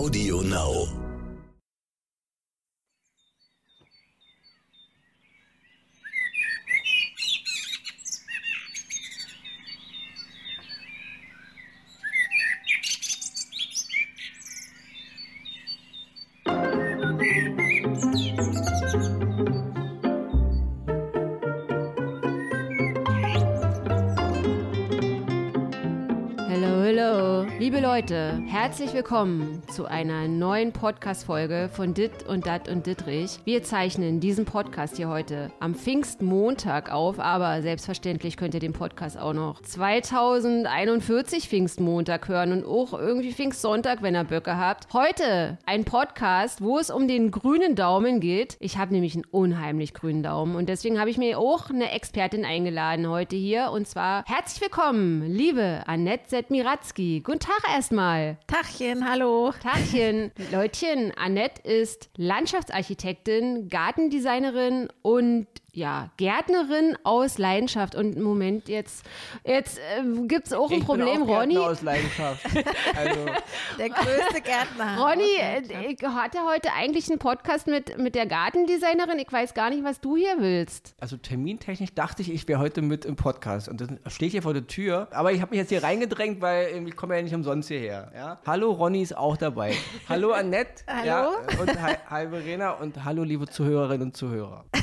Audio Now. Hallo, hallo. Liebe Leute, herzlich willkommen zu einer neuen Podcast-Folge von Dit und Dat und Dittrich. Wir zeichnen diesen Podcast hier heute am Pfingstmontag auf, aber selbstverständlich könnt ihr den Podcast auch noch 2041 Pfingstmontag hören und auch irgendwie Pfingstsonntag, wenn ihr Böcke habt. Heute ein Podcast, wo es um den grünen Daumen geht. Ich habe nämlich einen unheimlich grünen Daumen und deswegen habe ich mir auch eine Expertin eingeladen heute hier und zwar herzlich willkommen, liebe Annette Setmiratzki. Guten Tag erstmal. Tachchen, hallo. Tagchen. Leutchen, Annette ist Landschaftsarchitektin, Gartendesignerin und ja, Gärtnerin aus Leidenschaft. Und Moment, jetzt, jetzt äh, gibt es auch ein Ich Problem, bin auch Ronny. Gärtner aus Leidenschaft. Also, Der größte Gärtner. Ronny, äh, ich hatte heute eigentlich einen Podcast mit, mit der Gartendesignerin. Ich weiß gar nicht, was du hier willst. also termintechnisch dachte ich, ich wäre heute mit im Podcast. Und dann stehe ich hier vor der Tür. Aber ich habe mich jetzt hier reingedrängt, weil ich komme ja nicht umsonst hierher. Ja? Hallo, Ronny ist auch dabei. Hallo, Annette. Hallo. Ja, und hi, hi, Verena. Und hallo, liebe Zuhörerinnen und Zuhörer.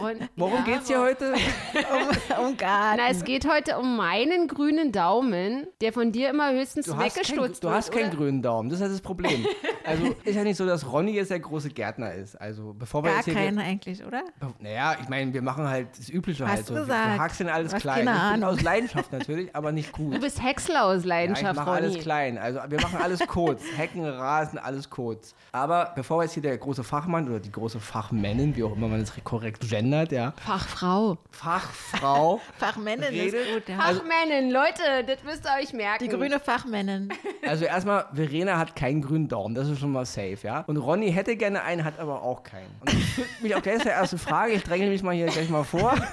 Ron, Worum ja, geht's hier heute? um, um Garten. Na, es geht heute um meinen grünen Daumen, der von dir immer höchstens Du hast, kein, weggestutzt du hast wird, keinen oder? grünen Daumen. Das ist halt das Problem. Also ist ja nicht so, dass Ronny jetzt der große Gärtner ist. Also bevor wir Gar jetzt hier... keine eigentlich, oder? Naja, ich meine, wir machen halt das Übliche Hast halt so. du Wir- Wir gesagt. haxeln alles klein. keine Ich bin Ahnung. aus Leidenschaft natürlich, aber nicht gut. Du bist Häcksler aus Ja, ich Leidenschaft, mache Ronny. alles klein. Also wir machen alles kurz. Hecken, Rasen, alles kurz. Aber bevor jetzt hier der große Fachmann oder die große Fachmännin, wie auch immer man es korrekt gendert, ja, Fachfrau. Fachfrau, Fachmännin Redet- ist gut, ja. Fachmännin, Leute, das müsst ihr euch merken. die grüne Fachmännin. also erstmal, Verena hat keinen grünen Daumen, das ist schon mal safe, ja. Und Ronny hätte gerne einen, hat aber auch keinen. Und das führt mich auch gleich zur ersten Frage, ich dränge mich mal hier gleich mal vor.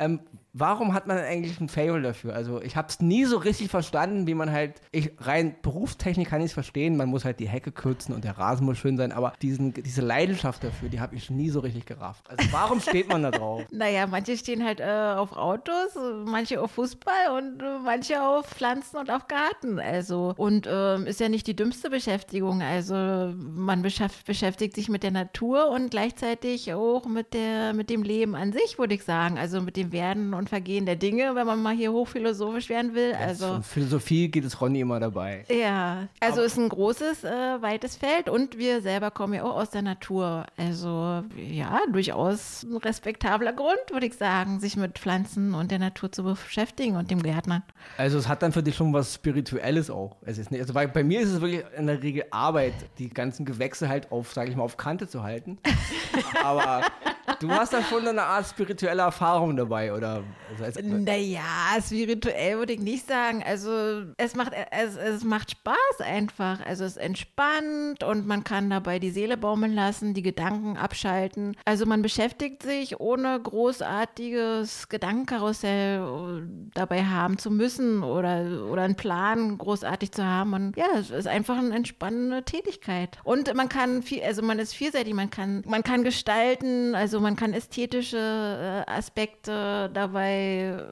Ähm, warum hat man eigentlich ein Fail dafür? Also ich habe es nie so richtig verstanden, wie man halt, ich rein Berufstechnik kann ich es verstehen, man muss halt die Hecke kürzen und der Rasen muss schön sein, aber diesen, diese Leidenschaft dafür, die habe ich nie so richtig gerafft. Also warum steht man da drauf? Naja, manche stehen halt äh, auf Autos, äh, manche auf Fußball und äh, manche auf Pflanzen und auf Garten. Also, und ähm, ist ja nicht die dümmste Beschäftigung. Also, man beschäft, beschäftigt sich mit der Natur und gleichzeitig auch mit, der, mit dem Leben an sich, würde ich sagen. Also mit dem Werden und Vergehen der Dinge, wenn man mal hier hochphilosophisch werden will. Also. Von Philosophie geht es Ronny immer dabei. Ja, also Aber- ist ein großes, äh, weites Feld und wir selber kommen ja auch aus der Natur. Also ja, durchaus ein respektabler Grund, würde ich sagen, sich mit Pflanzen und der Natur zu beschäftigen und dem Gärtnern. Also es hat dann für dich schon was Spirituelles auch. Es ist nicht, also bei, bei mir ist es wirklich in der Regel Arbeit, die ganzen Gewächse halt auf, sage ich mal, auf Kante zu halten. Aber du hast da schon eine Art spirituelle Erfahrung dabei, oder? Also als, Naja, spirituell würde ich nicht sagen. Also es macht, es, es macht Spaß einfach. Also es entspannt und man kann dabei die Seele baumeln lassen, die Gedanken abschalten. Also man beschäftigt sich ohne großartiges Gedankenkarussell äh, dabei haben zu müssen oder, oder einen Plan großartig zu haben. Und ja, es ist einfach eine entspannende Tätigkeit. Und man kann viel, also man ist vielseitig, man kann, man kann gestalten, also man kann ästhetische äh, Aspekte dabei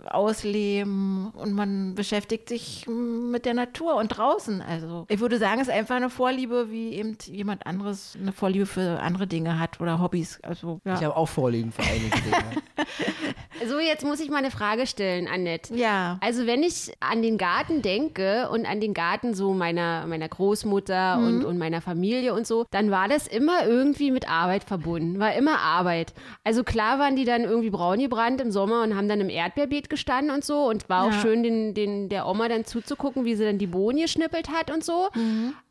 ausleben und man beschäftigt sich mit der Natur und draußen. Also ich würde sagen, es ist einfach eine Vorliebe, wie eben jemand anderes eine Vorliebe für andere Dinge hat oder Hobbys. Also ja. ich habe auch Vorlieben für einige Dinge. So, jetzt muss ich mal eine Frage stellen, Annette. ja. Also wenn ich an den Garten denke und an den Garten so meiner, meiner Großmutter und, und meiner Familie und so, dann war das immer irgendwie mit Arbeit verbunden, war immer Arbeit. Also klar waren die dann irgendwie braun gebrannt im Sommer und haben dann im Erdbeerbeet gestanden und so und war auch Ja. schön, den, den, der Oma dann zuzugucken, wie sie dann die Bohnen geschnippelt hat und so.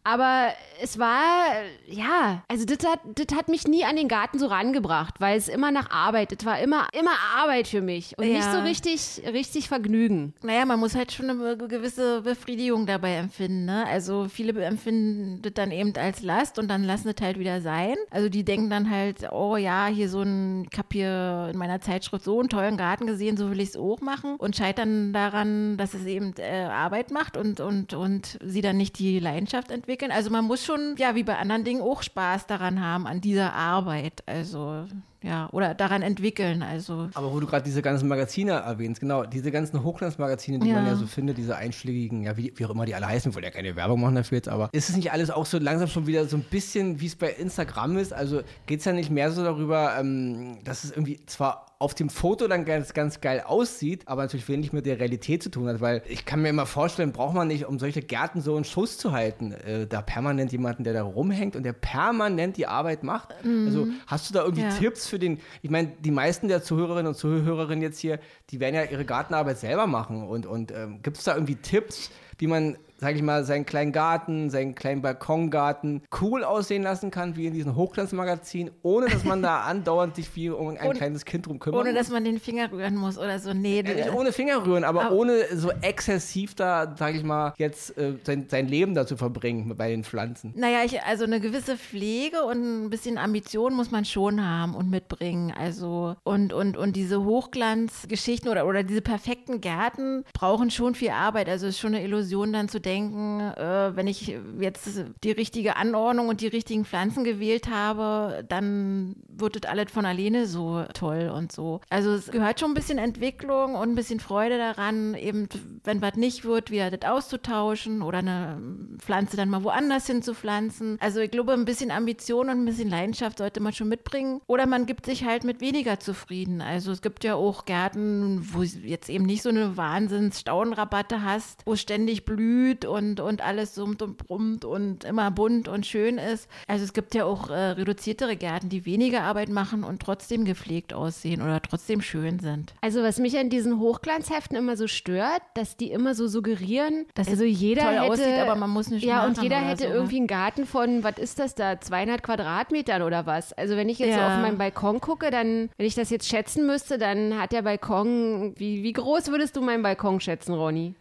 Aber es war, ja, also das hat, das hat mich nie an den Garten so rangebracht, weil es immer nach Arbeit, das war immer, immer Arbeit für mich und nicht Ja. so richtig, richtig Vergnügen. Naja, man muss halt schon eine gewisse Befriedigung dabei empfinden. Ne? Also viele empfinden das dann eben als Last und dann lassen es halt wieder sein. Also die denken dann halt, oh ja, hier so ein, ich habe hier in meiner Zeitschrift so einen tollen Garten gesehen, so will ich es auch machen und scheitern daran, dass es eben äh, Arbeit macht und, und, und sie dann nicht die Leidenschaft entwickeln entwickeln. Also man muss schon, ja, wie bei anderen Dingen auch Spaß daran haben, an dieser Arbeit. Also ja, oder daran entwickeln. Also. Aber wo du gerade diese ganzen Magazine erwähnst, genau, diese ganzen Hochglanzmagazine, die Ja. man ja so findet, diese einschlägigen, ja, wie, wie auch immer die alle heißen, wollen ja keine Werbung machen dafür jetzt, aber ist es nicht alles auch so langsam schon wieder so ein bisschen, wie es bei Instagram ist? Also geht es ja nicht mehr so darüber, ähm, dass es irgendwie zwar auf dem Foto dann ganz, ganz geil aussieht, aber natürlich wenig mit der Realität zu tun hat, weil ich kann mir immer vorstellen, braucht man nicht, um solche Gärten so in Schuss zu halten, äh, da permanent jemanden, der da rumhängt und der permanent die Arbeit macht. Also hast du da irgendwie Ja. Tipps für den, ich meine, die meisten der Zuhörerinnen und Zuhörerinnen jetzt hier, die werden ja ihre Gartenarbeit selber machen. Und, und ähm, gibt es da irgendwie Tipps, wie man, sage ich mal, seinen kleinen Garten, seinen kleinen Balkongarten cool aussehen lassen kann, wie in diesem Hochglanzmagazin, ohne dass man da andauernd sich wie um ein Ohne- kleines Kind drum kümmert? Ohne dass man den Finger rühren muss oder so. Nee, Ja, nicht äh, ohne Finger rühren, aber, Aber- ohne so exzessiv da, sage ich mal, jetzt äh, sein, sein Leben da zu verbringen bei den Pflanzen. Naja, ich, also eine gewisse Pflege und ein bisschen Ambition muss man schon haben und mitbringen. Also und, und, und diese Hochglanzgeschichten oder, oder diese perfekten Gärten brauchen schon viel Arbeit. Also es ist schon eine Illusion dann zu denken, äh, wenn ich jetzt die richtige Anordnung und die richtigen Pflanzen gewählt habe, dann wird das alles von alleine so toll und so. Also es gehört schon ein bisschen Entwicklung und ein bisschen Freude daran, eben wenn was nicht wird, wieder das auszutauschen oder eine Pflanze dann mal woanders hin zu pflanzen. Also ich glaube, ein bisschen Ambition und ein bisschen Leidenschaft sollte man schon mitbringen. Oder man gibt sich halt mit weniger zufrieden. Also es gibt ja auch Gärten, wo jetzt eben nicht so eine Wahnsinns-Staunrabatte hast, wo ständig blüht und, und alles summt und brummt und immer bunt und schön ist. Also es gibt ja auch äh, reduziertere Gärten, die weniger Arbeit machen und trotzdem gepflegt aussehen oder trotzdem schön sind. Also was mich an diesen Hochglanzheften immer so stört, dass die immer so suggerieren, dass also jeder toll hätte, aussieht, aber man muss nicht Ja, und jeder hätte so, ne? irgendwie einen Garten von, was ist das da, 200 Quadratmetern oder was? Also wenn ich jetzt so Ja. auf meinen Balkon gucke, dann, wenn ich das jetzt schätzen müsste, dann hat der Balkon, wie, wie groß würdest du meinen Balkon schätzen, Ronny?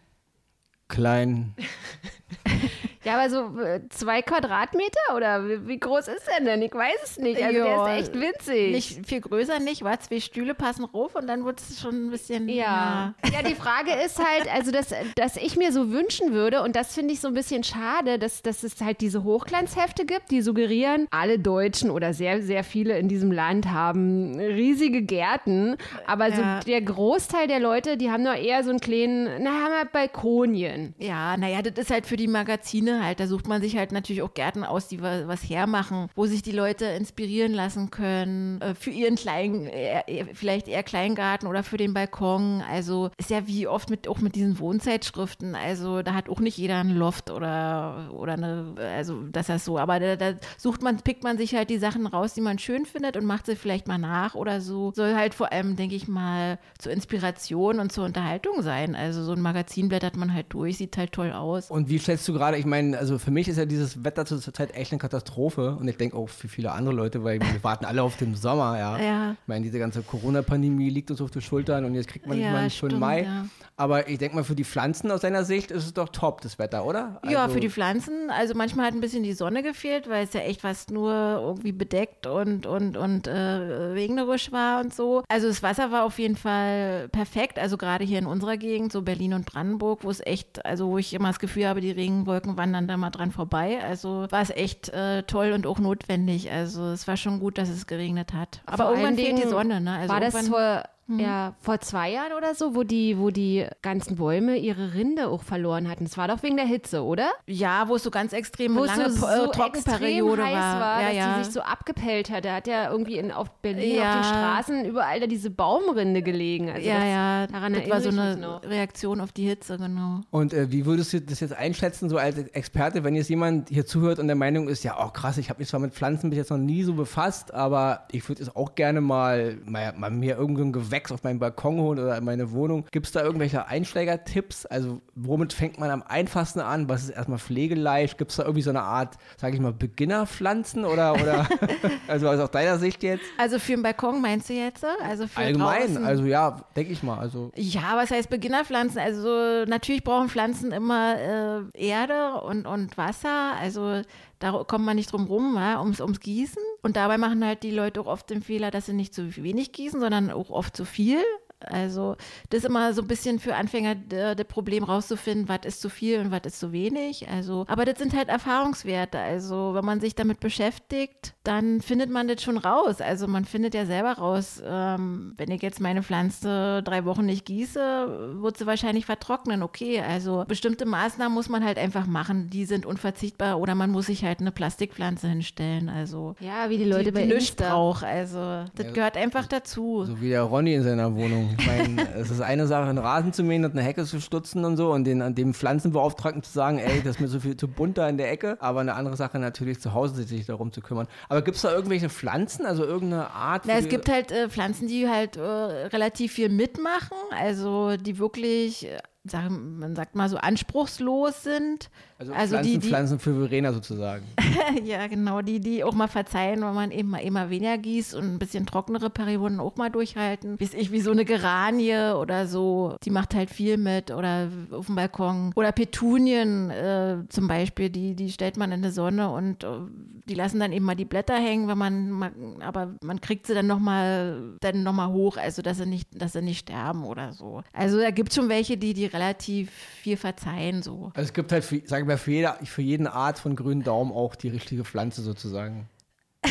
Klein. Ja, aber so zwei Quadratmeter oder wie, groß ist der denn? Ich weiß es nicht. Also Ja, der ist echt winzig. Nicht viel größer nicht, war zwei Stühle passen rauf und dann wird es schon ein bisschen. Ja. ja, die Frage ist halt, also dass, dass ich mir so wünschen würde, und das finde ich so ein bisschen schade, dass, dass es halt diese Hochglanzhefte gibt, die suggerieren, alle Deutschen oder sehr, sehr viele in diesem Land haben riesige Gärten, aber Ja. so der Großteil der Leute, die haben nur eher so einen kleinen, na, haben halt Balkonien. Ja, naja, das ist halt für die Magazine halt. Da sucht man sich halt natürlich auch Gärten aus, die wa- was hermachen, wo sich die Leute inspirieren lassen können. Äh, für ihren kleinen, vielleicht eher Kleingarten oder für den Balkon. Also ist ja wie oft mit auch mit diesen Wohnzeitschriften. Also da hat auch nicht jeder einen Loft oder, oder eine, also das ist so. Aber da, da sucht man, pickt man sich halt die Sachen raus, die man schön findet und macht sie vielleicht mal nach oder so. Soll halt vor allem, denke ich mal, zur Inspiration und zur Unterhaltung sein. Also so ein Magazin blättert man halt durch, sieht halt toll aus. Und wie schätzt du gerade, ich meine, also für mich ist ja dieses Wetter zur Zeit echt eine Katastrophe und ich denke auch für viele andere Leute, weil wir warten alle auf den Sommer, ja. Ja. Ich meine, diese ganze Corona-Pandemie liegt uns auf die Schultern und jetzt kriegt man Ja, schönen stimmt, Mai. ja. Aber ich denke mal, für die Pflanzen aus seiner Sicht ist es doch top, das Wetter, oder? ja, Also- für die Pflanzen. Also manchmal hat ein bisschen die Sonne gefehlt, weil es ja echt fast nur irgendwie bedeckt und, und, und äh, regnerisch war und so. Also das Wasser war auf jeden Fall perfekt. Also gerade hier in unserer Gegend, so Berlin und Brandenburg, wo es echt, also wo ich immer das Gefühl habe, die Regenwolken wandern da mal dran vorbei. Also war es echt äh, toll und auch notwendig. Also es war schon gut, dass es geregnet hat. Aber Vor irgendwann fehlt die Sonne, ne? Also war das irgendwann- vor, ja, vor zwei Jahren oder so, wo die, wo die ganzen Bäume ihre Rinde auch verloren hatten? Das war doch wegen der Hitze, oder? ja, wo es so ganz extrem wo es lange so, äh, so Trockenperiode extrem heiß war. war, ja, dass ja. die sich so abgepellt hat. Da hat ja irgendwie in, auf Berlin Ja. auf den Straßen überall da diese Baumrinde gelegen. Also ja, das, ja, daran das war so eine. Reaktion auf die Hitze, genau. Und äh, wie würdest du das jetzt einschätzen, so als Experte, wenn jetzt jemand hier zuhört und der Meinung ist, ja, oh krass, ich habe mich zwar mit Pflanzen bis jetzt noch nie so befasst, aber ich würde es auch gerne mal, mal, mal mir irgendein Gewächs auf meinen Balkon holen oder in meine Wohnung. Gibt es da irgendwelche Einsteigertipps? Also womit fängt man am einfachsten an? Was ist erstmal pflegeleicht? Gibt es da irgendwie so eine Art, sage ich mal, Beginnerpflanzen oder, oder also aus deiner Sicht jetzt? Also für den Balkon meinst du jetzt? Also für Allgemein, draußen? also ja, denke ich mal. Also Ja, was heißt Beginnerpflanzen? Also natürlich brauchen Pflanzen immer äh, Erde und, und Wasser. Also da kommt man nicht drum rum, ja, ums, ums Gießen. Und dabei machen halt die Leute auch oft den Fehler, dass sie nicht zu wenig gießen, sondern auch oft zu viel. Also das ist immer so ein bisschen für Anfänger das Problem rauszufinden, was ist zu viel und was ist zu wenig. Also, aber das sind halt Erfahrungswerte. Also wenn man sich damit beschäftigt, dann findet man das schon raus. Also man findet ja selber raus, ähm, wenn ich jetzt meine Pflanze drei Wochen nicht gieße, wird sie wahrscheinlich vertrocknen. Okay, also bestimmte Maßnahmen muss man halt einfach machen, die sind unverzichtbar oder man muss sich halt eine Plastikpflanze hinstellen. Also ja, wie die Leute die, bei die Insta. braucht. Also das Ja, gehört einfach dazu. So wie der Ronny in seiner Wohnung. Ich meine, es ist eine Sache, einen Rasen zu mähen und eine Hecke zu stutzen und so und den, an dem Pflanzenbeauftragten zu sagen, ey, das ist mir so viel zu bunt da in der Ecke. Aber eine andere Sache natürlich zu Hause sich darum zu kümmern. Aber gibt es da irgendwelche Pflanzen, also irgendeine Art? Na, es gibt halt äh, Pflanzen, die halt äh, relativ viel mitmachen, also die wirklich, äh, sagen, man sagt mal so anspruchslos sind. Also, also Pflanzen, die- die- Pflanzen für Verena sozusagen. ja, genau, die, die auch mal verzeihen, wenn man eben mal immer weniger gießt und ein bisschen trockenere Perioden auch mal durchhalten. Wie ich, wie so eine Geranie oder so, die macht halt viel mit oder auf dem Balkon. Oder Petunien äh, zum Beispiel, die, die stellt man in die Sonne und äh, die lassen dann eben mal die Blätter hängen, wenn man, mal, aber man kriegt sie dann nochmal dann noch mal hoch, also dass sie nicht, dass sie nicht sterben oder so. Also da gibt es schon welche, die, die relativ viel verzeihen so. Also es gibt halt, für, sagen wir, für jede, für jeden Art von grünen Daumen auch die richtige Pflanze sozusagen.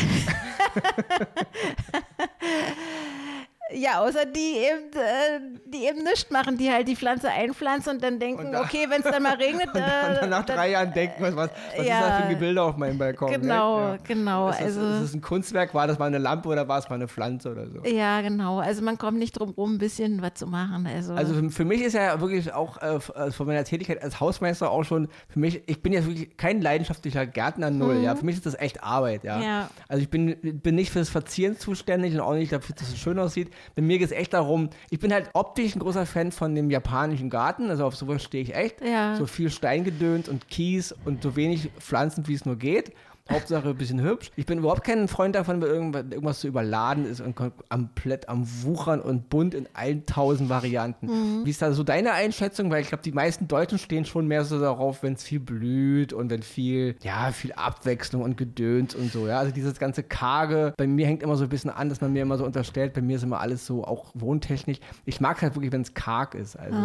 Ja, außer die eben, äh, die eben nichts machen, die halt die Pflanze einpflanzen und dann denken, Und da- okay, wenn es dann mal regnet, Und dann äh, nach drei Jahren denken, was, was, was ja. ist das für ein Gebilde auf meinem Balkon? ne? Genau, Ja. genau. Ist das, also, ist das ein Kunstwerk? War das mal eine Lampe oder war es mal eine Pflanze oder so? ja, genau. Also man kommt nicht drum rum, ein bisschen was zu machen. Also, Also für, mich ist ja wirklich auch äh, äh, von meiner Tätigkeit als Hausmeister auch schon, für mich, ich bin ja wirklich kein leidenschaftlicher Gärtner null, ja. Für mich ist das echt Arbeit, ja. Mhm. Ja. Also ich bin, bin nicht fürs Verzieren zuständig und auch nicht dafür, dass es schön aussieht. Bei mir geht es echt darum, ich bin halt optisch ein großer Fan von dem japanischen Garten, also auf sowas stehe ich echt. Ja. So viel Steingedöns und Kies und so wenig Pflanzen, wie es nur geht. Hauptsache ein bisschen hübsch. Ich bin überhaupt kein Freund davon, wenn irgendwas, zu überladen ist und komplett am Wuchern und bunt in allen tausend Varianten. Mhm. Wie ist da so deine Einschätzung? Weil ich glaube, die meisten Deutschen stehen schon mehr so darauf, wenn es viel blüht und wenn viel, ja, viel Abwechslung und Gedöns und so. Ja, also dieses ganze Karge. Bei mir hängt immer so ein bisschen an, dass man mir immer so unterstellt, bei mir ist immer alles so auch wohntechnisch. Ich mag halt wirklich, wenn es karg ist. Also.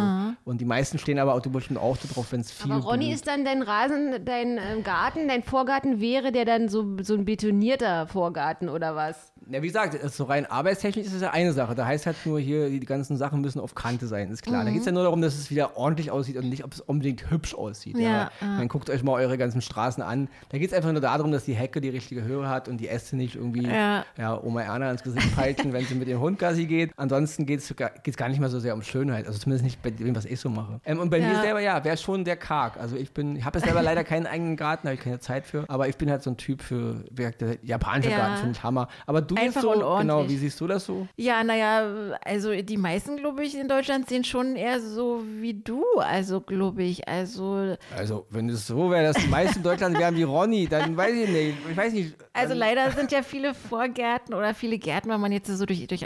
Und die meisten stehen aber automatisch auch so drauf, wenn es viel Aber Ronny, blüht. ist dann dein Rasen, dein ähm, Garten, dein Vorgarten wäre der dann so, so ein betonierter Vorgarten oder was? Ja, wie gesagt, das so rein arbeitstechnisch ist es ja eine Sache. Da heißt halt nur hier, die ganzen Sachen müssen auf Kante sein, ist klar. Da geht es ja nur darum, dass es wieder ordentlich aussieht und nicht, ob es unbedingt hübsch aussieht. Ja, Ja, Dann guckt euch mal eure ganzen Straßen an. Da geht es einfach nur darum, dass die Hecke die richtige Höhe hat und die Äste nicht irgendwie ja. Ja. Oma Erna ins Gesicht peitschen, wenn sie mit dem Hund Gassi geht. Ansonsten geht es gar nicht mehr so sehr um Schönheit. Also zumindest nicht bei dem, was ich so mache. Ähm, und bei mir selber, ja, wäre schon der karg. Also ich bin, ich habe jetzt selber leider keinen eigenen Garten, habe ich keine Zeit für. Aber ich bin halt so ein Typ für, der japanische Ja. Garten finde ich Hammer. Aber du Einfach bist so, genau, wie siehst du das so? ja, naja, also die meisten, glaube ich, in Deutschland sehen schon eher so wie du, also glaube ich. Also, Also, wenn es so wäre, dass die meisten in Deutschland wären wie Ronny, dann weiß ich nicht. Ich weiß nicht. also dann, leider sind ja viele Vorgärten oder viele Gärten, wenn man jetzt so durch, durch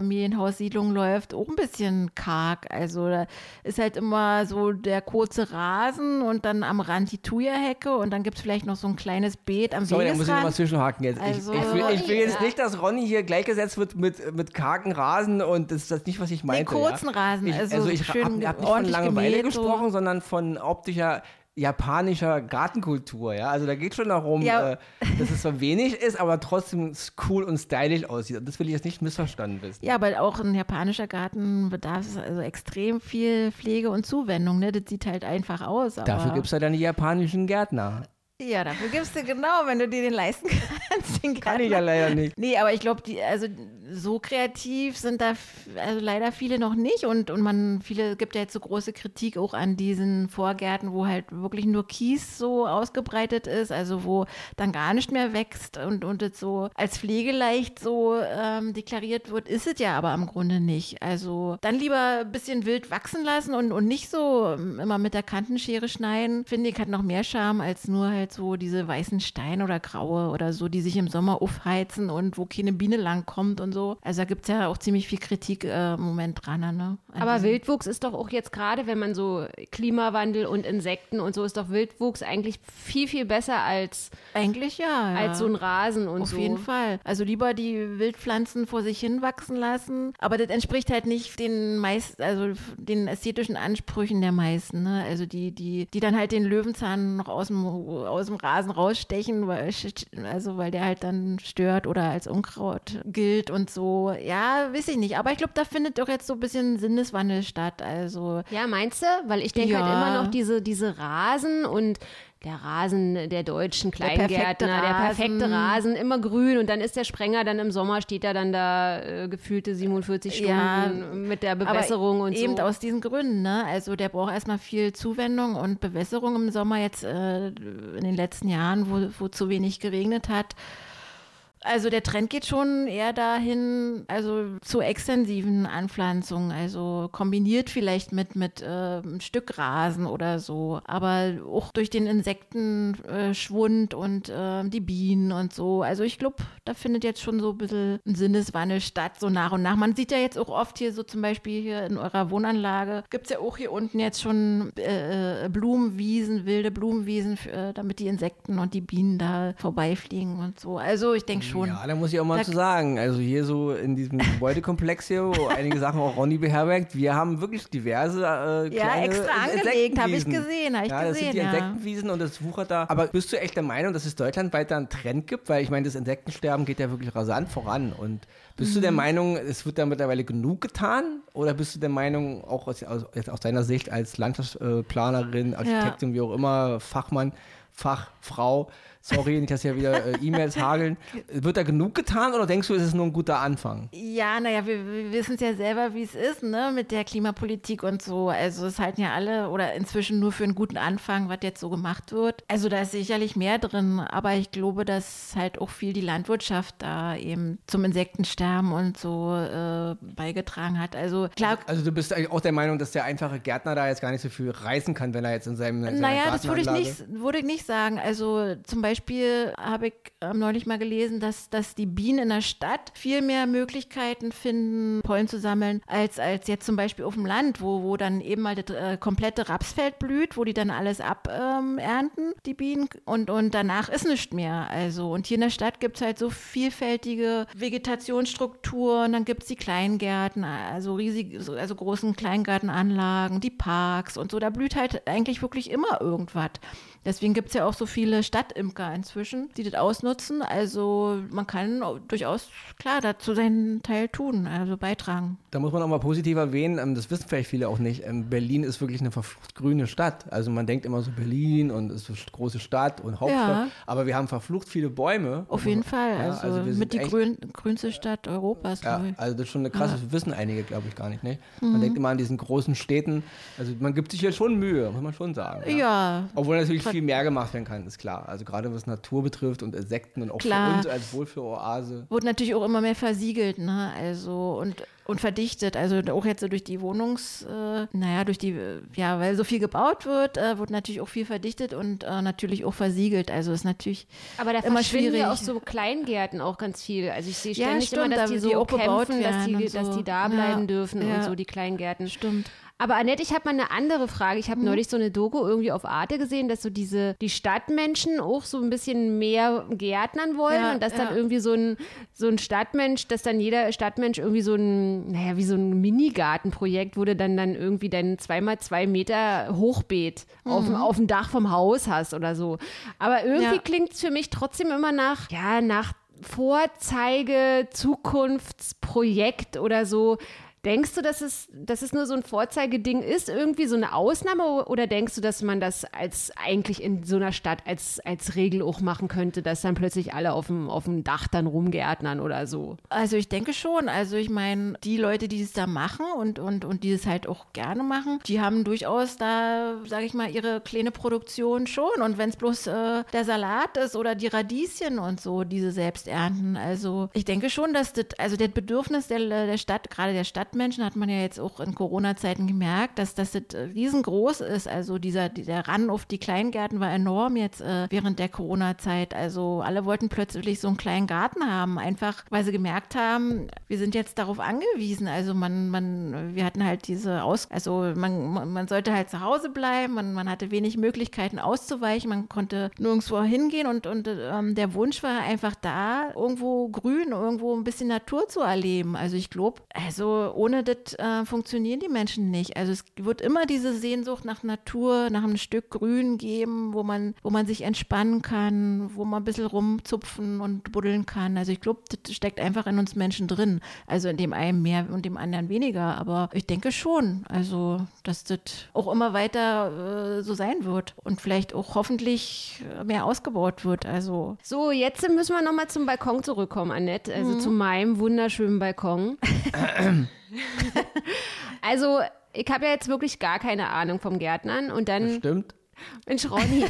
Einfamilienhaussiedlungen läuft, auch ein bisschen karg. Also da ist halt immer so der kurze Rasen und dann am Rand die Thuja-Hecke und dann gibt es vielleicht noch so ein kleines Beet am Sorry, da muss ich nochmal zwischenhaken jetzt. Also- ich, ich, will, ich will jetzt nicht, dass Ronny hier gleichgesetzt wird mit, mit kargen Rasen und das ist das nicht, was ich meinte. kurzen ja. Rasen, Ich, also also ich habe hab nicht von Langeweile gemäht, so. gesprochen, sondern von optischer japanischer Gartenkultur, ja. Also da geht schon darum, Ja. äh, dass es so wenig ist, aber trotzdem cool und stylisch aussieht. Und das will ich jetzt nicht missverstanden wissen. Ja, aber auch ein japanischer Garten bedarf es also extrem viel Pflege und Zuwendung. Ne? Das sieht halt einfach aus. Dafür gibt es ja dann die japanischen Gärtner. Ja, dafür gibst du genau, wenn du dir den leisten kannst. Den Kann ich ja leider nicht. Nee, aber ich glaube, die, also so kreativ sind da also leider viele noch nicht und, und man, viele gibt ja jetzt so große Kritik auch an diesen Vorgärten, wo halt wirklich nur Kies so ausgebreitet ist, also wo dann gar nicht mehr wächst und, und es so als pflegeleicht so ähm, deklariert wird, ist es ja aber im Grunde nicht. Also dann lieber ein bisschen wild wachsen lassen und, und nicht so ähm, immer mit der Kantenschere schneiden, finde ich, hat noch mehr Charme als nur halt halt so diese weißen Steine oder graue oder so, die sich im Sommer aufheizen und wo keine Biene langkommt und so. Also da gibt es ja auch ziemlich viel Kritik äh, im Moment dran. Ne? An Aber Wildwuchs ist doch auch jetzt gerade, wenn man so Klimawandel und Insekten und so, ist doch Wildwuchs eigentlich viel, viel besser als, Eigentlich ja. ja. als so ein Rasen und Auf so. jeden Fall. Also lieber die Wildpflanzen vor sich hin wachsen lassen. Aber das entspricht halt nicht den meisten, also den ästhetischen Ansprüchen der meisten. Ne? Also die, die, die dann halt den Löwenzahn noch aus dem, aus dem Rasen rausstechen, weil, also weil der halt dann stört oder als Unkraut gilt und so. Ja, weiß ich nicht. Aber ich glaube, da findet doch jetzt so ein bisschen Sinneswandel statt. Also Ja, meinst du? Weil ich denke Ja. halt immer noch diese, diese Rasen und der Rasen der deutschen perfekte Kleingärtner, der perfekte Rasen. Rasen, immer grün und dann ist der Sprenger dann im Sommer, steht er dann da äh, gefühlte 47 Stunden Ja, mit der Bewässerung und eben so. aus diesen Gründen, ne? Also der braucht erstmal viel Zuwendung und Bewässerung im Sommer jetzt äh, in den letzten Jahren, wo, wo zu wenig geregnet hat. Also der Trend geht schon eher dahin, also zu extensiven Anpflanzungen, also kombiniert vielleicht mit, mit äh, einem Stück Rasen oder so, aber auch durch den Insektenschwund und äh, die Bienen und so. Also ich glaube, da findet jetzt schon so ein bisschen ein Sinneswandel statt, so nach und nach. Man sieht ja jetzt auch oft hier so zum Beispiel hier in eurer Wohnanlage, gibt es ja auch hier unten jetzt schon äh, Blumenwiesen, wilde Blumenwiesen, äh, damit die Insekten und die Bienen da vorbeifliegen und so. Also ich denke schon. Ja, da muss ich auch mal Da- zu sagen. Also hier so in diesem Gebäudekomplex hier, wo einige Sachen auch Ronny beherbergt, wir haben wirklich diverse äh, Ja, kleine extra angelegt, habe ich gesehen, habe ich ja, das gesehen, sind die ja. Insektenwiesen und das wuchert da. Aber bist du echt der Meinung, dass es deutschlandweit da einen Trend gibt? Weil ich meine, das Insektensterben geht ja wirklich rasant voran. Und bist du der Mhm. Meinung, es wird da mittlerweile genug getan? Oder bist du der Meinung, auch aus, aus, aus deiner Sicht als Landschaftsplanerin, Architektin, wie auch immer, Fachmann, Fachfrau, sorry, nicht, dass hier wieder äh, E-Mails hageln, wird da genug getan oder denkst du, es ist nur ein guter Anfang? Ja, naja, wir, wir wissen es ja selber, wie es ist, ne, mit der Klimapolitik und so. Also es halten ja alle oder inzwischen nur für einen guten Anfang, was jetzt so gemacht wird. Also da ist sicherlich mehr drin, aber ich glaube, dass halt auch viel die Landwirtschaft da eben zum Insektensterben und so äh, beigetragen hat. Also klar, Also du bist eigentlich auch der Meinung, dass der einfache Gärtner da jetzt gar nicht so viel reißen kann, wenn er jetzt in seinem in Naja, das würde ich, nicht, würde ich nicht sagen. Also zum Beispiel habe ich ähm, neulich mal gelesen, dass, dass die Bienen in der Stadt viel mehr Möglichkeiten finden, Pollen zu sammeln, als, als jetzt zum Beispiel auf dem Land, wo, wo dann eben mal das äh, komplette Rapsfeld blüht, wo die dann alles abernten, ähm, die Bienen, und, und danach ist nichts mehr. Also, und hier in der Stadt gibt es halt so vielfältige Vegetationsstrukturen, dann gibt es die Kleingärten, also riesig, so- also großen Kleingartenanlagen, die Parks und so. Da blüht halt eigentlich wirklich immer irgendwas. Deswegen gibt es ja auch so viele Stadtimker inzwischen, die das ausnutzen. Also man kann durchaus, klar, dazu seinen Teil tun, also beitragen. Da muss man auch mal positiv erwähnen, ähm, das wissen vielleicht viele auch nicht, ähm, Berlin ist wirklich eine verflucht grüne Stadt. Also man denkt immer so Berlin und es ist eine große Stadt und Hauptstadt, Ja. aber wir haben verflucht viele Bäume. Auf jeden Fall. Ja, Also, also mit die echt- grün, grünste Stadt Europas, Ja, also das ist schon eine krasse, das wissen einige, glaube ich, gar nicht. Ne? Mhm. Man denkt immer an diesen großen Städten, also man gibt sich hier schon Mühe, muss man schon sagen. Ja. Obwohl natürlich viel mehr gemacht werden kann, ist klar. Also gerade was Natur betrifft und Insekten und auch Klar. für uns als Wohlfühloase. Wurde natürlich auch immer mehr versiegelt, ne? Also und, und verdichtet. Also auch jetzt so durch die Wohnungs, äh, naja, durch die, äh, ja, weil so viel gebaut wird, äh, wird natürlich auch viel verdichtet und äh, natürlich auch versiegelt. Also ist natürlich Aber da immer schwierig. ja auch so Kleingärten auch ganz viel. Also ich sehe Ja, ständig stimmt, immer, dass da die die so auch bebaut kämpfen, dass die, und dass so. die da bleiben Ja, dürfen und ja. so, die Kleingärten. stimmt. Aber Annette, ich habe mal eine andere Frage. Ich habe Mhm. neulich so eine Doku irgendwie auf Arte gesehen, dass so diese, die Stadtmenschen auch so ein bisschen mehr gärtnern wollen Ja, und dass dann ja. irgendwie so ein, so ein Stadtmensch, dass dann jeder Stadtmensch irgendwie so ein, naja, wie so ein Minigartenprojekt, wo du dann, dann irgendwie dein zweimal zwei Meter Hochbeet auf, dem- auf dem Dach vom Haus hast oder so. Aber irgendwie Mhm. Ja. klingt es für mich trotzdem immer nach, ja, nach Vorzeige, Zukunftsprojekt oder so. Denkst du, dass es, dass es nur so ein Vorzeigeding ist, irgendwie so eine Ausnahme, oder denkst du, dass man das als eigentlich in so einer Stadt als, als Regel auch machen könnte, dass dann plötzlich alle auf dem, auf dem Dach dann rumgärtnern oder so? Also ich denke schon. Also ich meine, die Leute, die es da machen und, und, und die es halt auch gerne machen, die haben durchaus da, sage ich mal, ihre kleine Produktion schon. Und wenn es bloß äh, der Salat ist oder die Radieschen und so, diese selbst ernten. Also ich denke schon, dass das, also das Bedürfnis der, der Stadt, gerade der Stadtmenschen, Stadtmenschen, hat man ja jetzt auch in Corona-Zeiten gemerkt, dass das riesengroß ist. Also dieser, der Ran auf die Kleingärten war enorm jetzt äh, während der Corona-Zeit. Also alle wollten plötzlich so einen kleinen Garten haben, einfach weil sie gemerkt haben, wir sind jetzt darauf angewiesen. Also man, man, wir hatten halt diese Aus, also man, man sollte halt zu Hause bleiben, man, man hatte wenig Möglichkeiten auszuweichen, man konnte nirgendwo hingehen und, und ähm, der Wunsch war einfach da, irgendwo grün, irgendwo ein bisschen Natur zu erleben. Also ich glaube, also ohne das äh, funktionieren die Menschen nicht. Also es wird immer diese Sehnsucht nach Natur, nach einem Stück Grün geben, wo man, wo man sich entspannen kann, wo man ein bisschen rumzupfen und buddeln kann. Also ich glaube, das steckt einfach in uns Menschen drin. Also in dem einen mehr und dem anderen weniger. Aber ich denke schon, also dass das auch immer weiter äh, so sein wird und vielleicht auch hoffentlich mehr ausgebaut wird. Also so, jetzt müssen wir nochmal zum Balkon zurückkommen, Annette. Also mhm. zu meinem wunderschönen Balkon. also ich habe ja jetzt wirklich gar keine Ahnung vom Gärtnern und dann. Das stimmt. Mensch, Ronny.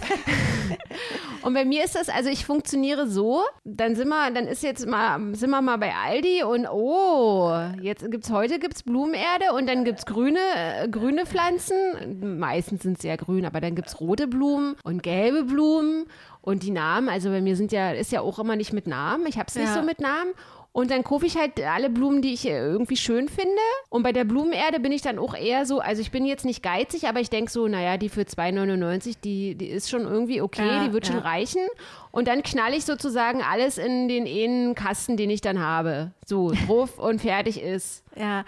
und bei mir ist das, also ich funktioniere so, dann sind wir, dann ist jetzt mal, sind wir mal bei Aldi und oh, jetzt gibt's heute gibt's Blumenerde und dann gibt's grüne, äh, grüne Pflanzen. Meistens sind sie ja grün, aber dann gibt's rote Blumen und gelbe Blumen und die Namen, also bei mir sind ja, ist ja auch immer nicht mit Namen. Ich hab's nicht ja. so mit Namen. Und dann kaufe ich halt alle Blumen, die ich äh, irgendwie schön finde. Und bei der Blumenerde bin ich dann auch eher so, also ich bin jetzt nicht geizig, aber ich denke so, naja, die für 2,99, die, die ist schon irgendwie okay, ja, die wird ja. schon reichen. Und dann knall ich sozusagen alles in den einen Kasten, den ich dann habe. So, drauf und fertig ist. Ja,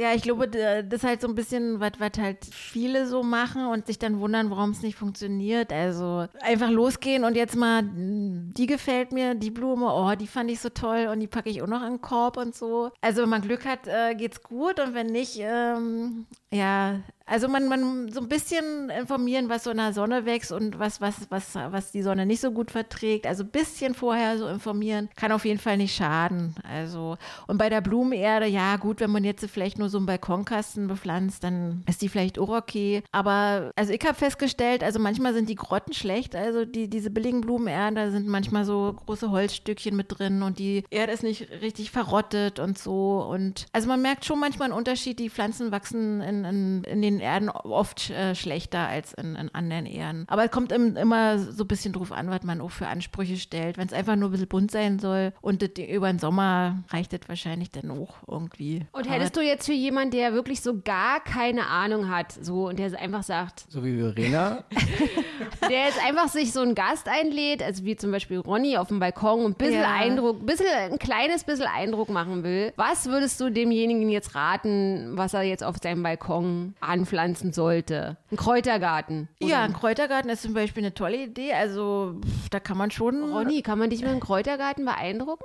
ja, ich glaube, das ist halt so ein bisschen, was halt viele so machen und sich dann wundern, warum es nicht funktioniert. Also einfach losgehen und jetzt mal, die gefällt mir, die Blume, oh, die fand ich so toll und die packe ich auch noch in den Korb und so. Also wenn man Glück hat, äh, geht's gut und wenn nicht, ähm, ja, also man, man so ein bisschen informieren, was so in der Sonne wächst und was, was, was, was die Sonne nicht so gut verträgt. Also ein bisschen vorher so informieren, kann auf jeden Fall nicht schaden. Also, und bei der Blumenerde, ja gut, wenn man jetzt vielleicht nur so einen Balkonkasten bepflanzt, dann ist die vielleicht auch okay. Aber also ich habe festgestellt, also manchmal sind die Grotten schlecht. Also die, diese billigen Blumenerden, da sind manchmal so große Holzstückchen mit drin und die Erde ist nicht richtig verrottet und so. Und also man merkt schon manchmal einen Unterschied. Die Pflanzen wachsen in, in, in den Erden oft äh, schlechter als in, in, anderen Ehren. Aber es kommt im, immer so ein bisschen drauf an, was man auch für Ansprüche stellt. Wenn es einfach nur ein bisschen bunt sein soll und das, über den Sommer reicht das wahrscheinlich dann auch irgendwie. Und hättest du jetzt für jemanden, der wirklich so gar keine Ahnung hat, so und der einfach sagt. So wie Verena. der jetzt einfach sich so einen Gast einlädt, also wie zum Beispiel Ronny auf dem Balkon und ein bisschen ja. Eindruck, bisschen, ein kleines bisschen Eindruck machen will. Was würdest du demjenigen jetzt raten, was er jetzt auf seinem Balkon anpflanzen sollte? Ein Kräutergarten. Oder? Ja, ein Kräutergarten ist zum Beispiel eine tolle Idee. Also da kann man schon. Ronny, kann man dich mit einem Kräutergarten beeindrucken?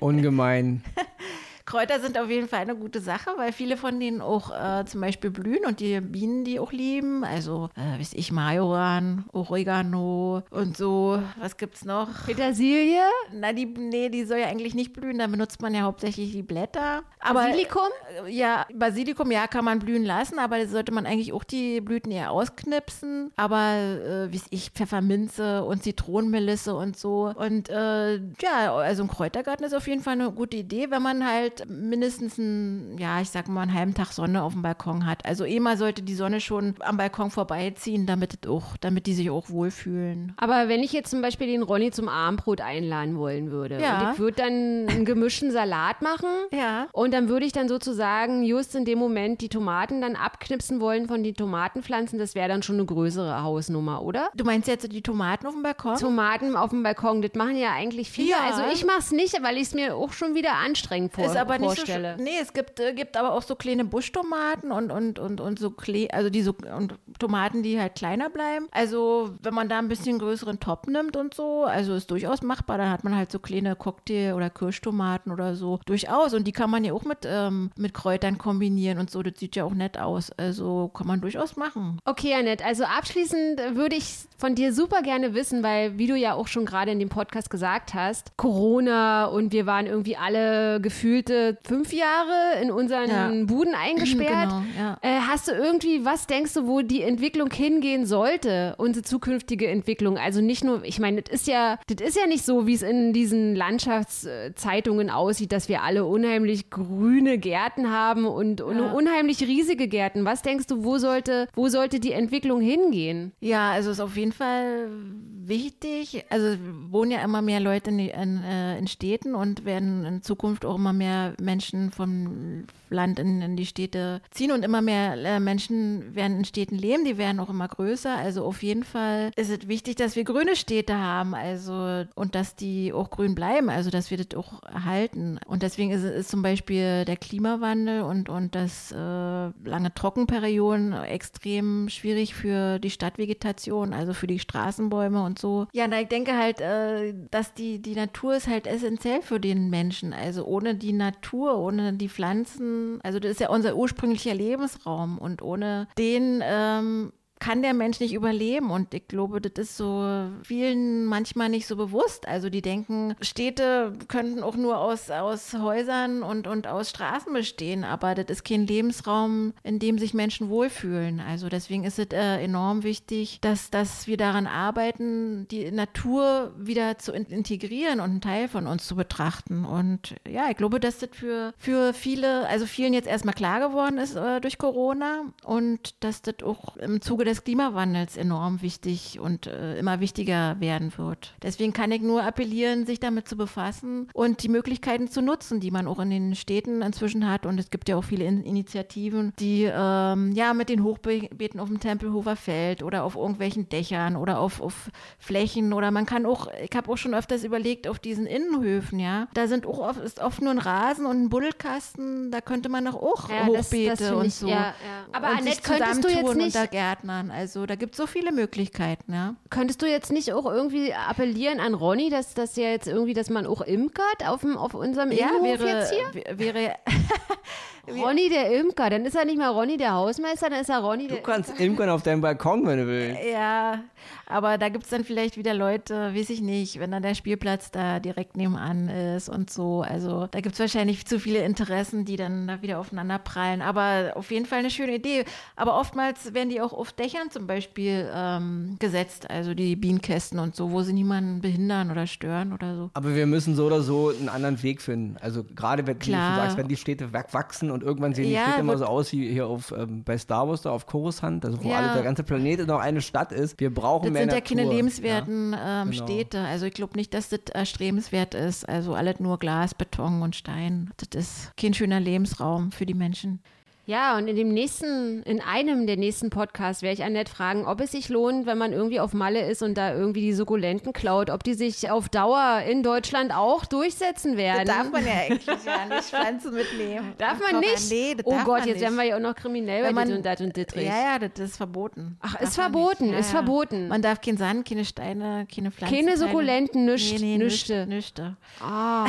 Ungemein. Kräuter sind auf jeden Fall eine gute Sache, weil viele von denen auch äh, zum Beispiel blühen und die Bienen die auch lieben. Also, äh, weiß ich, Majoran, Oregano und so. Was gibt's noch? Petersilie? Na, die, nee, die soll ja eigentlich nicht blühen. Da benutzt man ja hauptsächlich die Blätter. Aber, Basilikum? Äh, ja, Basilikum, ja, kann man blühen lassen, aber da sollte man eigentlich auch die Blüten eher ausknipsen. Aber, äh, wie ich, Pfefferminze und Zitronenmelisse und so. Und äh, ja, also ein Kräutergarten ist auf jeden Fall eine gute Idee, wenn man halt mindestens einen, ja, ich sag mal, einen halben Tag Sonne auf dem Balkon hat. Also mal sollte die Sonne schon am Balkon vorbeiziehen, damit, auch, damit die sich auch wohlfühlen. Aber wenn ich jetzt zum Beispiel den Ronny zum Abendbrot einladen wollen würde ja. und ich würde dann einen gemischten Salat machen ja. und dann würde ich dann sozusagen just in dem Moment die Tomaten dann abknipsen wollen von den Tomatenpflanzen, das wäre dann schon eine größere Hausnummer, oder? Du meinst jetzt die Tomaten auf dem Balkon? Tomaten auf dem Balkon, das machen ja eigentlich viele. Ja. Also ich mache es nicht, weil ich es mir auch schon wieder anstrengend vorstelle aber vorstelle. nicht so. Nee, es gibt, äh, gibt aber auch so kleine Buschtomaten und, und, und, und so Kle also die so und Tomaten, die halt kleiner bleiben. Also wenn man da ein bisschen größeren Top nimmt und so, also ist durchaus machbar. Dann hat man halt so kleine Cocktail- oder Kirschtomaten oder so. Durchaus. Und die kann man ja auch mit, ähm, mit Kräutern kombinieren und so. Das sieht ja auch nett aus. Also kann man durchaus machen. Okay, Annette. Also abschließend würde ich von dir super gerne wissen, weil, wie du ja auch schon gerade in dem Podcast gesagt hast, Corona und wir waren irgendwie alle gefühlte sie fünf Jahre in unseren Ja. Buden eingesperrt. Genau, ja. Äh, hast du irgendwie, was denkst du, wo die Entwicklung hingehen sollte, unsere zukünftige Entwicklung? Also nicht nur, ich meine, das ist ja, das ist ja nicht so, wie es in diesen Landschaftszeitungen aussieht, dass wir alle unheimlich grüne Gärten haben und, und unheimlich riesige Gärten. Was denkst du, wo sollte, wo sollte die Entwicklung hingehen? Ja, also ist auf jeden Fall wichtig. Also wohnen ja immer mehr Leute in, in, äh, in Städten und werden in Zukunft auch immer mehr Menschen vom Land in, in die Städte ziehen und immer mehr äh, Menschen werden in Städten leben. Die werden auch immer größer. Also auf jeden Fall ist es wichtig, dass wir grüne Städte haben. Also und dass die auch grün bleiben. Also dass wir das auch erhalten. Und deswegen ist, ist zum Beispiel der Klimawandel und und das äh, lange Trockenperioden extrem schwierig für die Stadtvegetation, also für die Straßenbäume und so. Ja, ich denke halt, äh, dass die, die Natur ist halt essentiell für den Menschen. Also ohne die Natur, ohne die Pflanzen, also das ist ja unser ursprünglicher Lebensraum und ohne den ähm, kann der Mensch nicht überleben. Und ich glaube, das ist so vielen manchmal nicht so bewusst. Also die denken, Städte könnten auch nur aus, aus Häusern und, und aus Straßen bestehen, aber das ist kein Lebensraum, in dem sich Menschen wohlfühlen. Also deswegen ist es äh, enorm wichtig, dass, dass wir daran arbeiten, die Natur wieder zu in integrieren und einen Teil von uns zu betrachten. Und ja, ich glaube, dass das für, für viele, also vielen jetzt erstmal klar geworden ist äh, durch Corona und dass das auch im Zuge des Klimawandels enorm wichtig und äh, immer wichtiger werden wird. Deswegen kann ich nur appellieren, sich damit zu befassen und die Möglichkeiten zu nutzen, die man auch in den Städten inzwischen hat. Und es gibt ja auch viele in Initiativen, die ähm, ja mit den Hochbeeten auf dem Tempelhofer Feld oder auf irgendwelchen Dächern oder auf, auf Flächen oder man kann auch, ich habe auch schon öfters überlegt, auf diesen Innenhöfen, ja, da sind auch oft, ist oft nur ein Rasen und ein Buddelkasten, da könnte man auch Ja, das- Hochbeete das find und ich- so. ja, ja. Aber und Annette, könntest du jetzt nicht- unter Gärtnern. Also da gibt es so viele Möglichkeiten, ja. Könntest du jetzt nicht auch irgendwie appellieren an Ronny, dass das ja jetzt irgendwie, dass man auch imkert auf, dem, auf unserem Ja, Innenhof wäre, jetzt hier? wäre Ronny der Imker, dann ist er nicht mal Ronny der Hausmeister, dann ist er Ronny Du der. kannst imkern auf deinem Balkon, wenn du willst. Ja, aber da gibt es dann vielleicht wieder Leute, weiß ich nicht, wenn dann der Spielplatz da direkt nebenan ist und so. Also da gibt es wahrscheinlich zu viele Interessen, die dann da wieder aufeinander prallen. Aber auf jeden Fall eine schöne Idee. Aber oftmals werden die auch auf Dächern zum Beispiel ähm, gesetzt, also die Bienenkästen und so, wo sie niemanden behindern oder stören oder so. Aber wir müssen so oder so einen anderen Weg finden. Also gerade wenn, Klar. schon sagst, wenn die Städte wachsen und irgendwann sehen die Ja, Städte immer so aus wie hier auf, ähm, bei Star Wars da auf Coruscant, also wo Ja. alle, der ganze Planet noch eine Stadt ist. Wir brauchen Das mehr sind ja keine lebenswerten ähm, genau. Städte. Also ich glaube nicht, dass das erstrebenswert ist. Also alles nur Glas, Beton und Stein. Das ist kein schöner Lebensraum für die Menschen. Ja, und in dem nächsten, in einem der nächsten Podcasts werde ich Annette fragen, ob es sich lohnt, wenn man irgendwie auf Malle ist und da irgendwie die Sukkulenten klaut, ob die sich auf Dauer in Deutschland auch durchsetzen werden. man ja eigentlich ja nicht Pflanzen mitnehmen. Darf man nicht? Nee, das oh darf Gott, jetzt werden wir ja auch noch kriminell Wenn bei man- und dat und Dittrich. Ja, ja, das ist verboten. Ach, Darf ist verboten. Ja, ist ja. verboten. Man darf keinen Sand, keine Steine, keine Pflanzen. Keine Sukkulenten, nischt, nee, nee, nischte. nischte. Ah,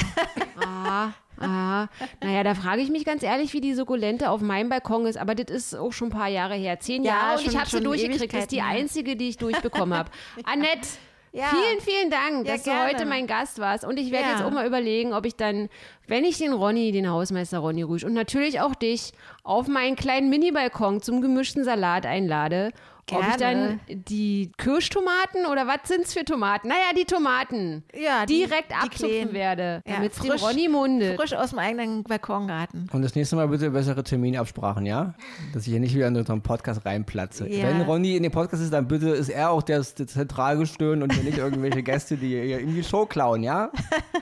ah, ah. Naja, da frage ich mich ganz ehrlich, wie die Sukkulente auf meinem Balkon ist. Aber das ist auch schon ein paar Jahre her. Zehn Ja, Jahre und ich schon- habe sie durchgekriegt. Das ist die einzige, die ich durchbekommen habe. Annette, Ja. vielen, vielen Dank, Ja, dass du gerne. heute mein Gast warst. Und ich werde Ja. jetzt auch mal überlegen, ob ich dann, wenn ich den Ronny, den Hausmeister Ronny Rüsch und natürlich auch dich auf meinen kleinen Mini-Balkon zum gemischten Salat einlade, ob ich Gerne. dann die Kirschtomaten oder was sind's für Tomaten? Naja, die Tomaten Ja, die- direkt kleinen. werde, Ja, damit es dem frisch- Ronny mundet. Frisch aus dem eigenen Balkongarten. Und das nächste Mal bitte bessere Terminabsprachen, ja? Dass ich hier nicht wieder in unseren Podcast reinplatze. Ja. Wenn Ronny in den Podcast ist, dann bitte ist er auch der, der Zentralgestirn und hier nicht irgendwelche Gäste, die hier in die Show klauen, ja?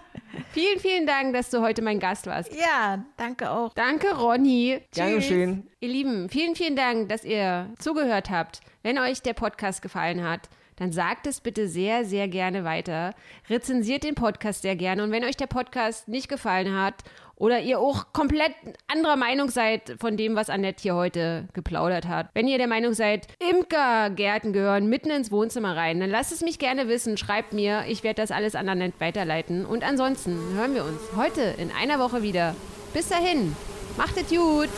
Vielen, vielen Dank, dass du heute mein Gast warst. Ja, danke auch. Danke, Ronny. Geschehen. Ihr Lieben, vielen, vielen Dank, dass ihr zugehört habt. Wenn euch der Podcast gefallen hat, dann sagt es bitte sehr, sehr gerne weiter. Rezensiert den Podcast sehr gerne. Und wenn euch der Podcast nicht gefallen hat oder ihr auch komplett anderer Meinung seid von dem, was Annette hier heute geplaudert hat, wenn ihr der Meinung seid, Imkergärten gehören mitten ins Wohnzimmer rein, dann lasst es mich gerne wissen. Schreibt mir. Ich werde das alles an Annette weiterleiten. Und ansonsten hören wir uns heute in einer Woche wieder. Bis dahin. Macht es gut.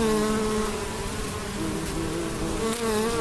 Mhm. Mm-hmm.